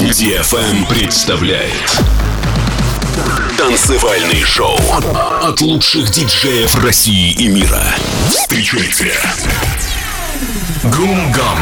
DFM представляет Танцевальный шоу от лучших диджеев России и мира. Встречайте Гумгам.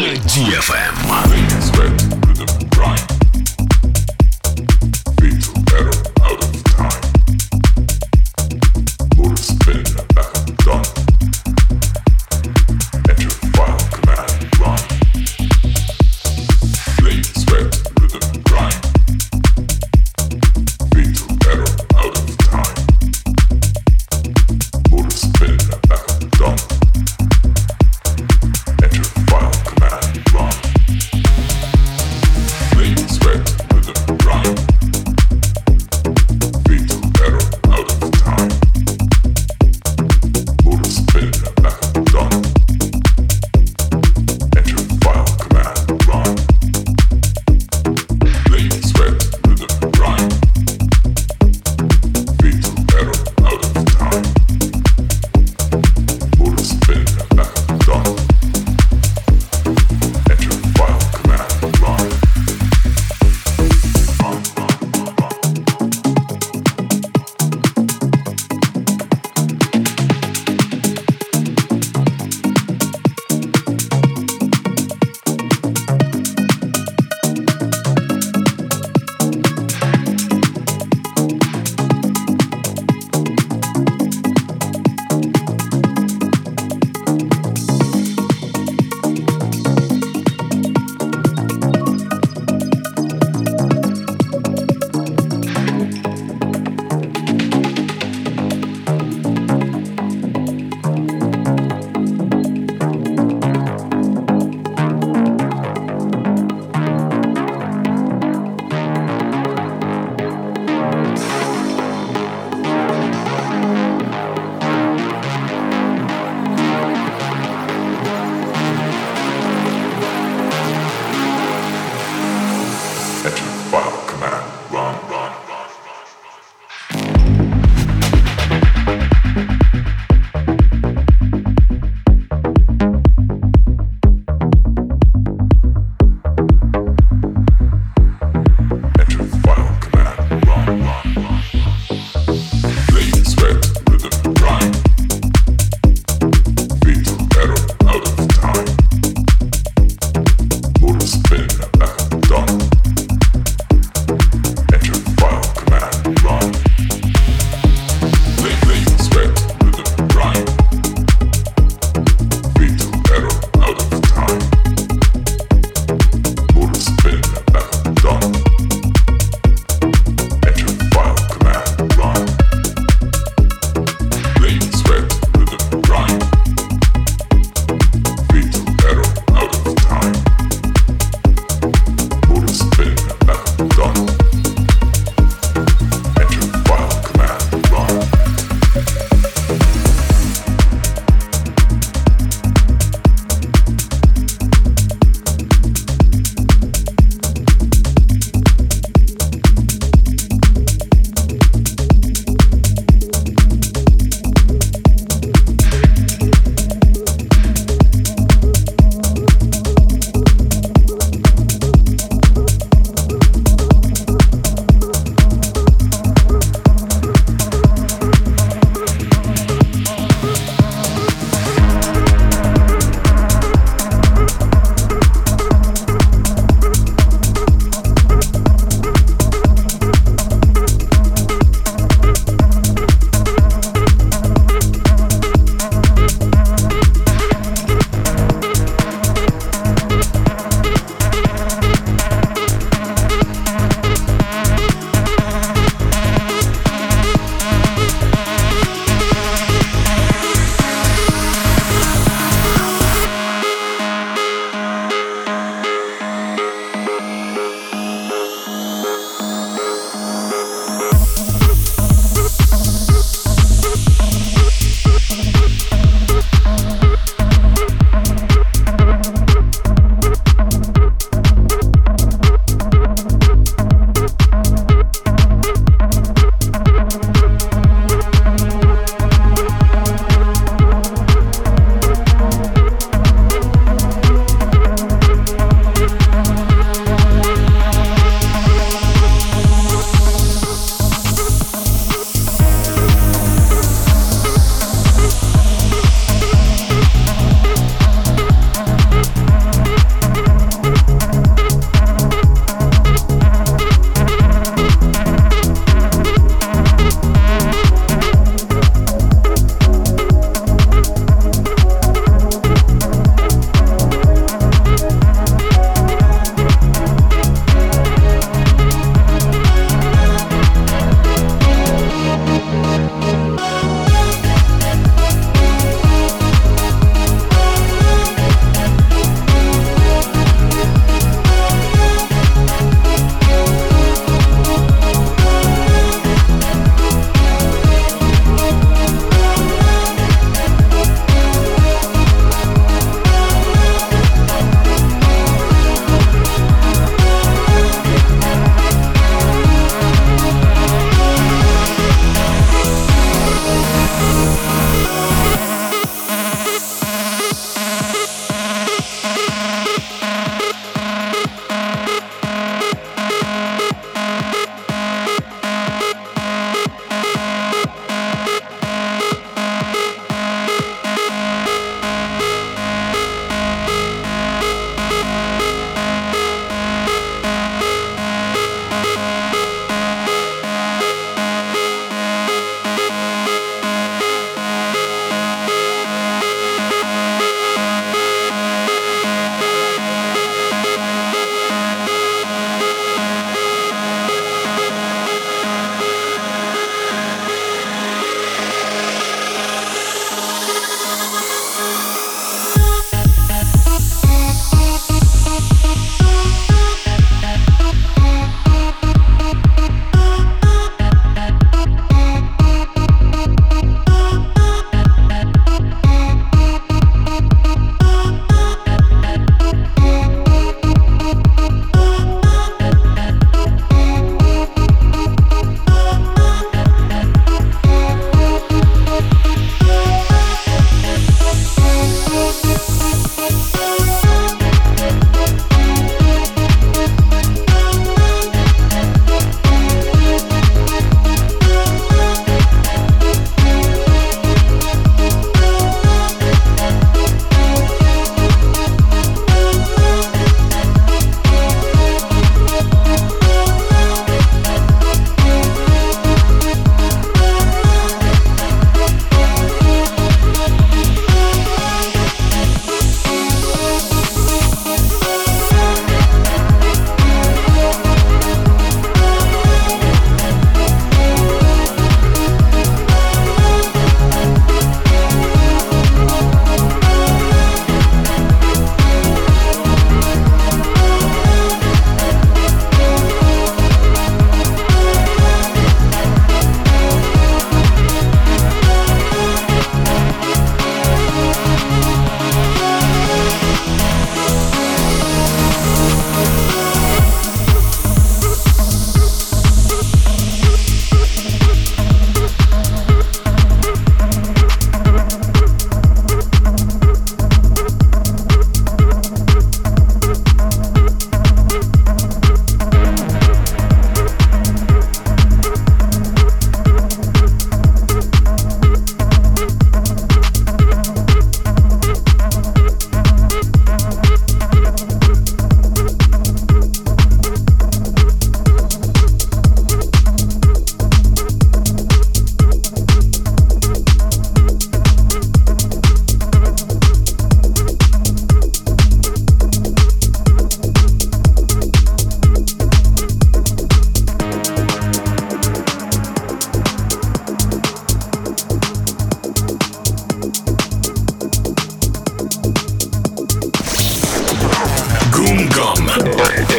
DFM.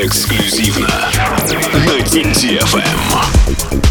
Эксклюзивно на DFM.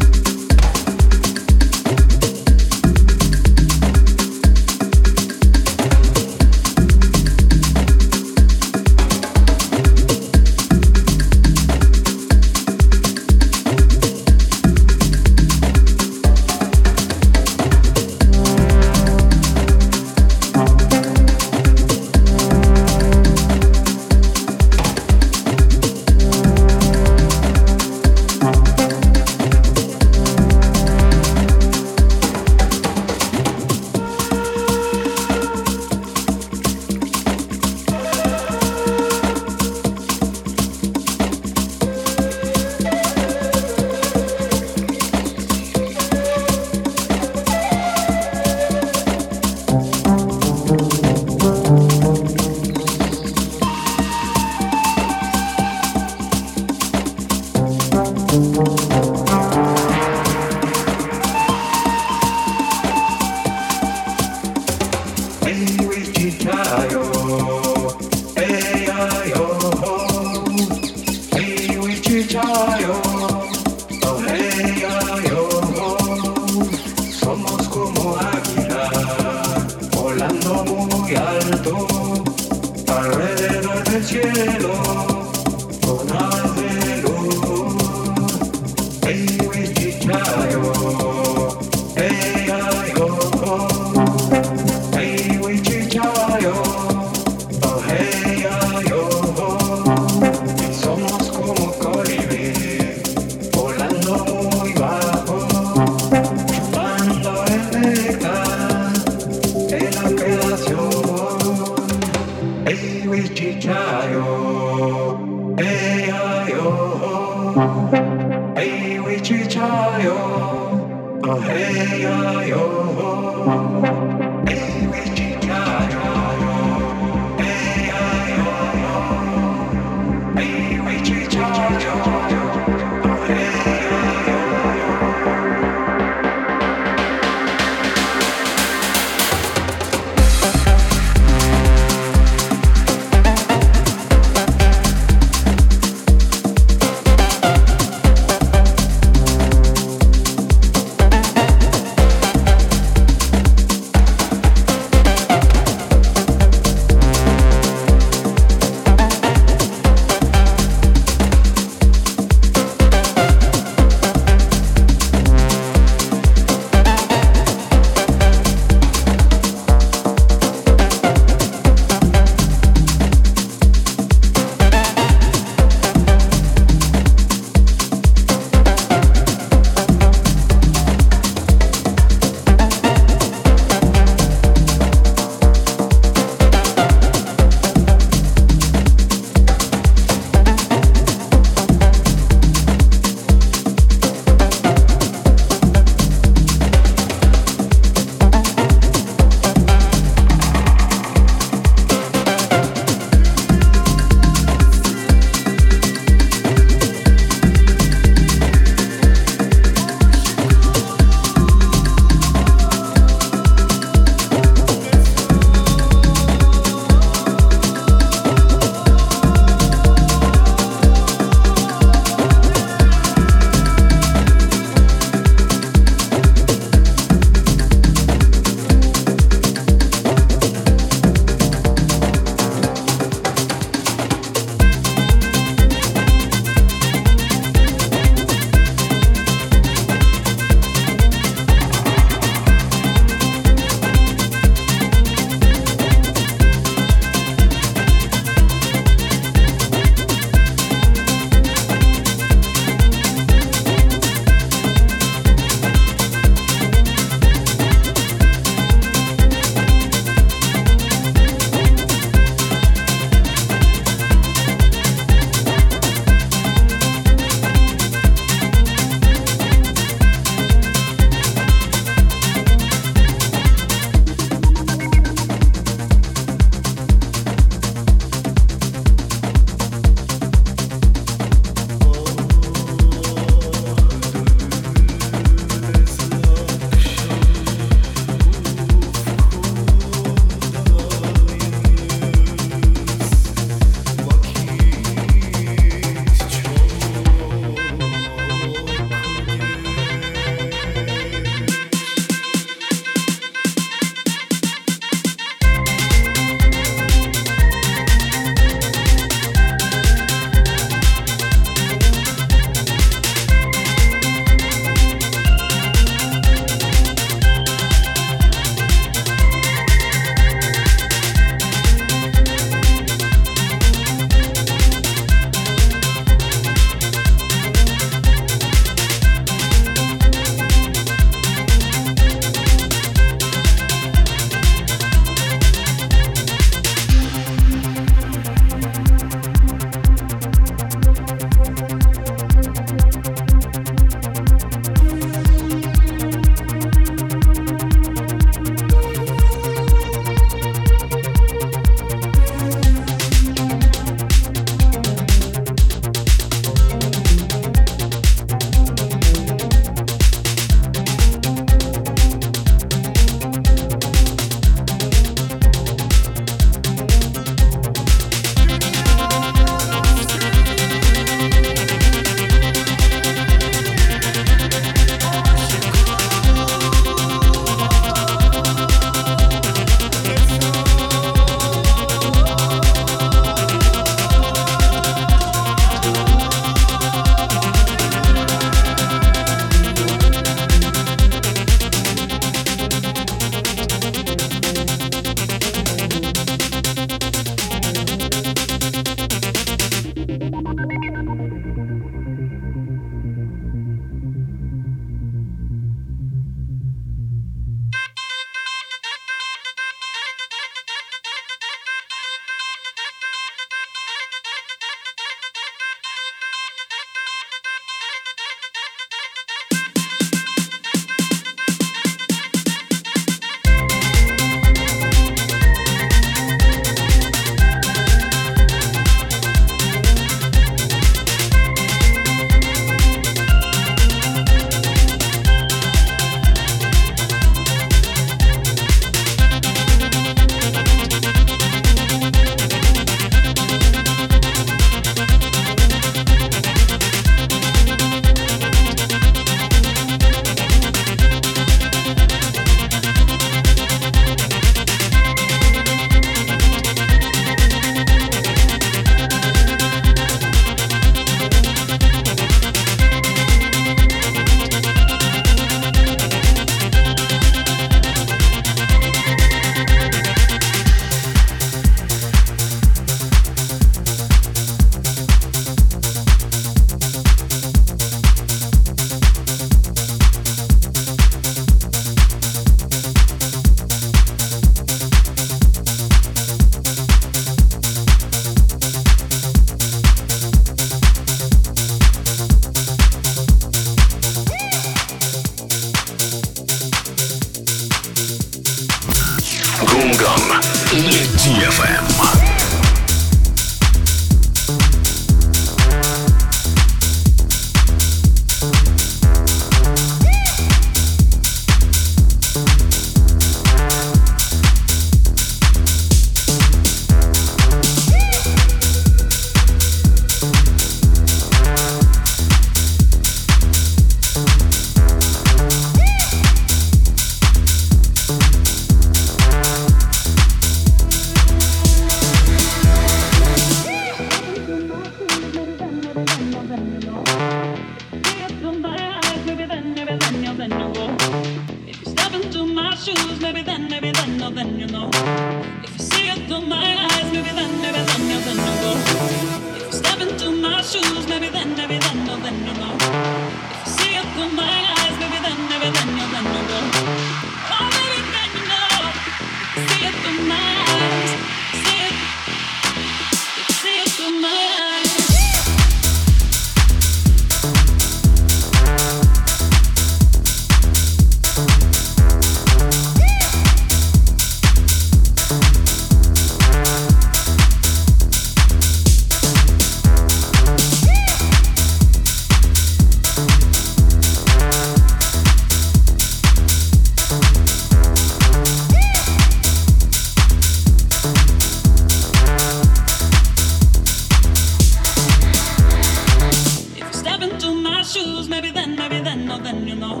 shoes, maybe then, maybe then, no, then you know.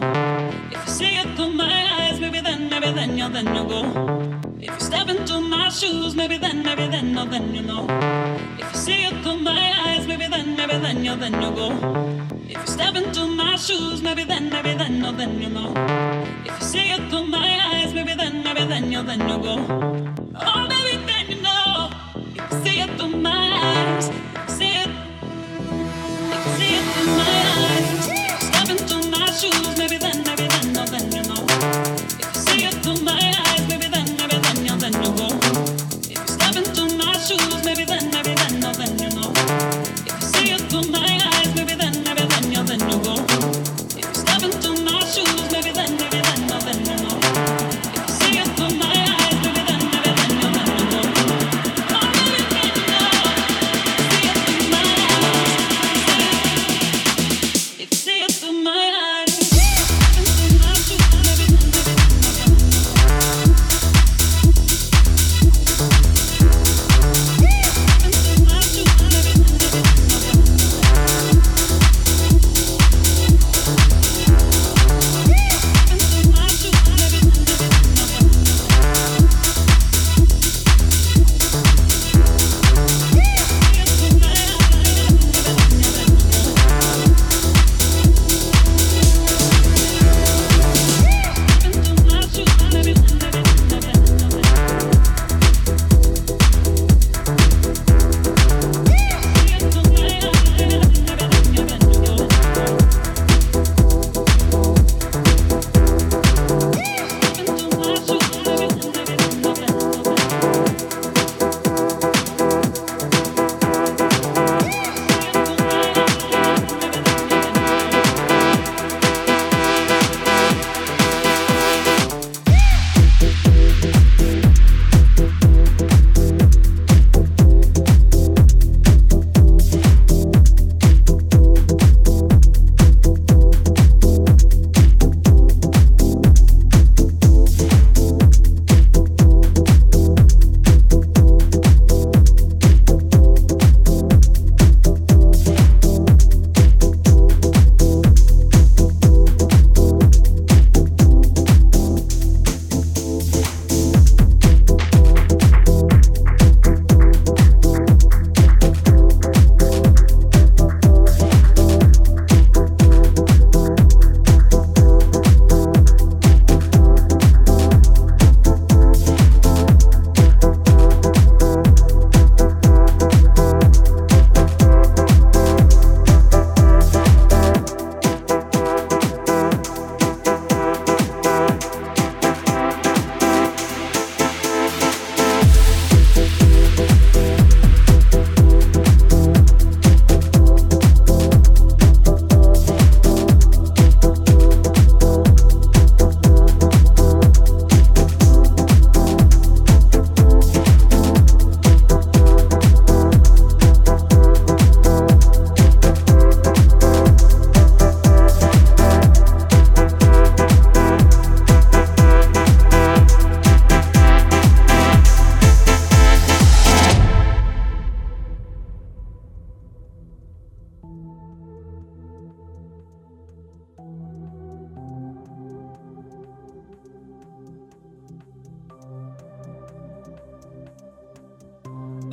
If you see it through my eyes, maybe then, maybe then, you'll then you go. If you step into my shoes, maybe then, maybe then, no, then you know. If you see it through my eyes, maybe then, maybe then, you'll then you go. If you step into my shoes, maybe then, maybe then, no, then you know. If you see it through my eyes, maybe then, maybe then, you'll then you go. Oh, maybe then you know. If you see it through my eyes. choose, maybe then.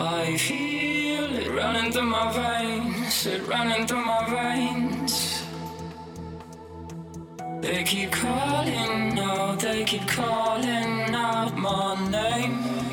I feel it running through my veins, it running through my veins. They keep calling out, they keep calling out my name.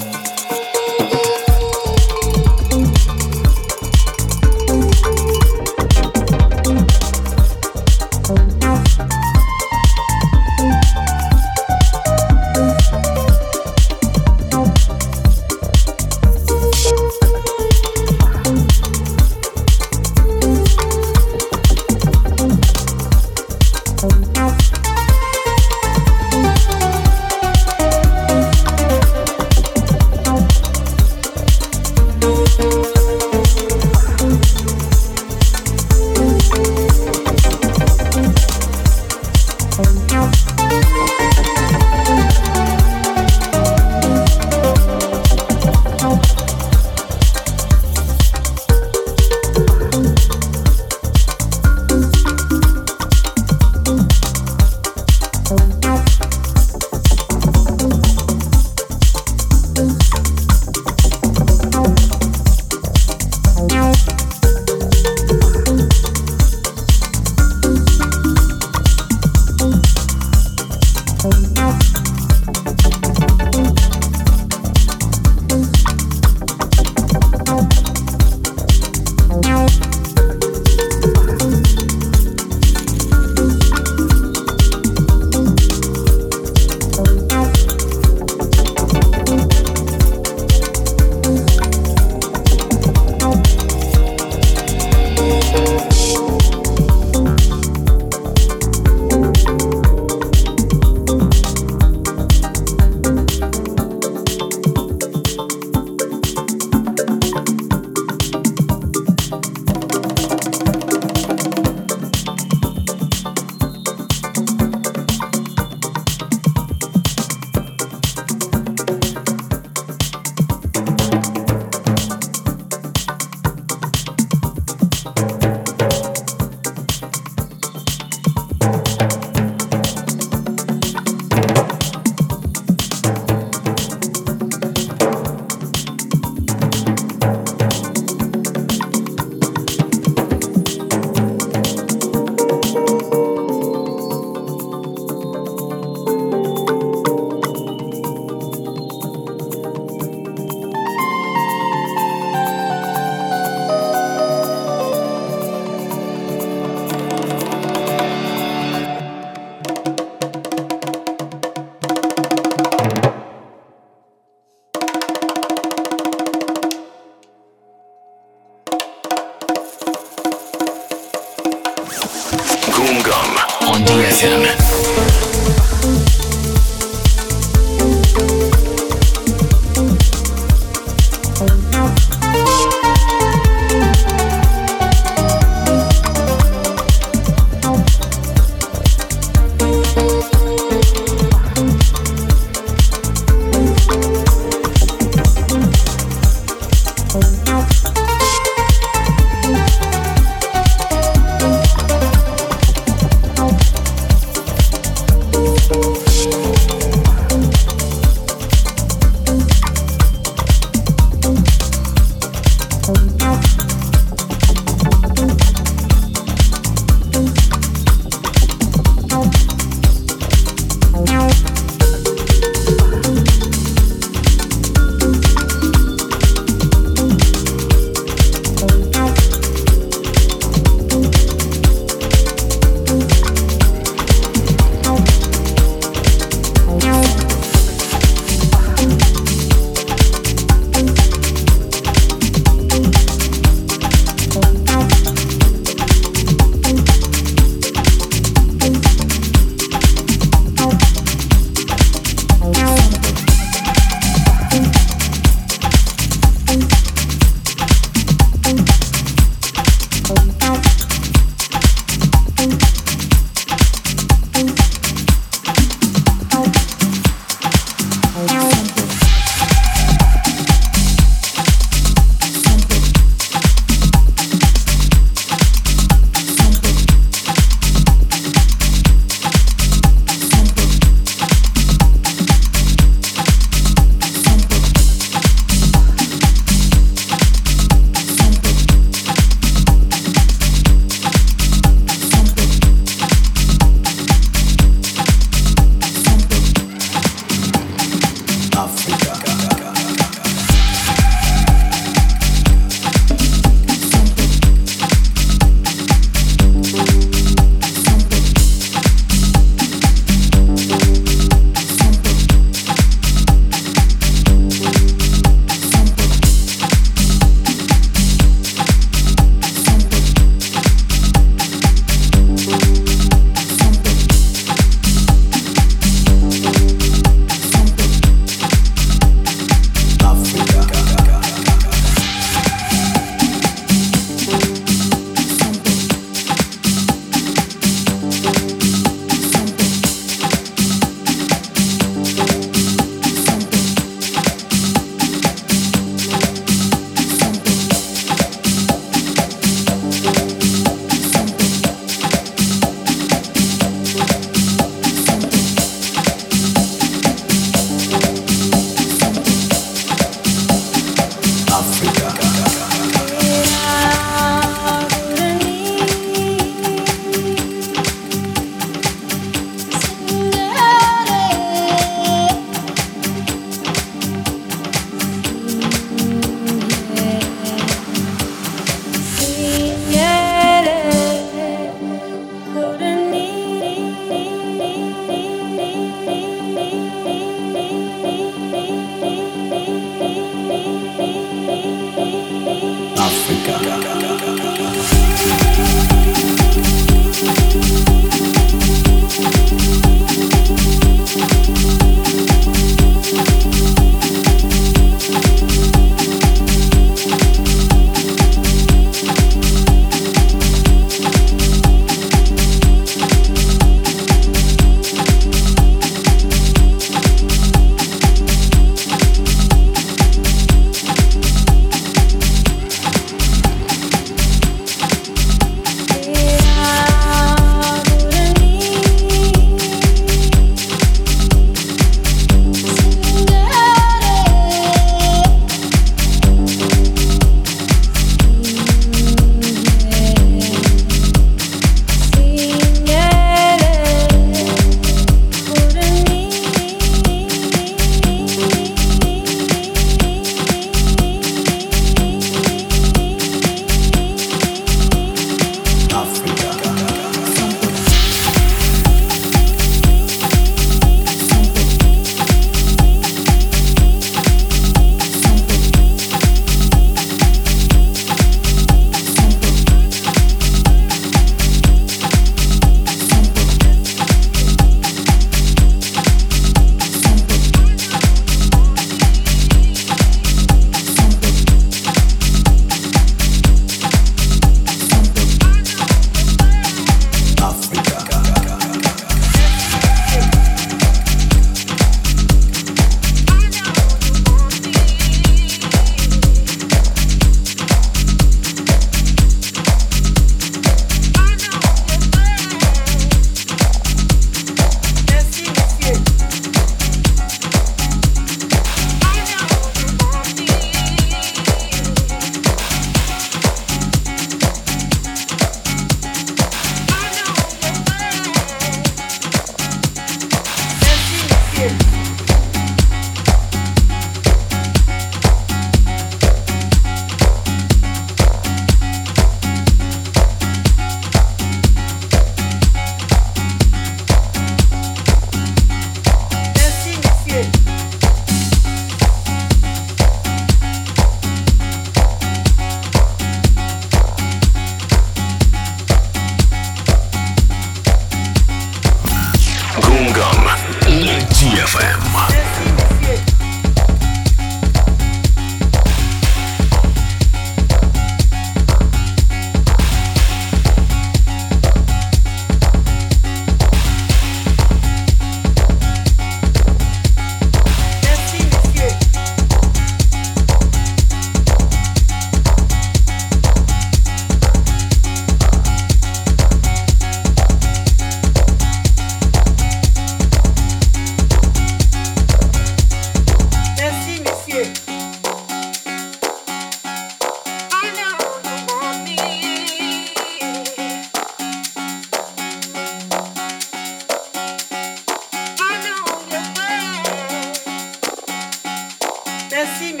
Merci.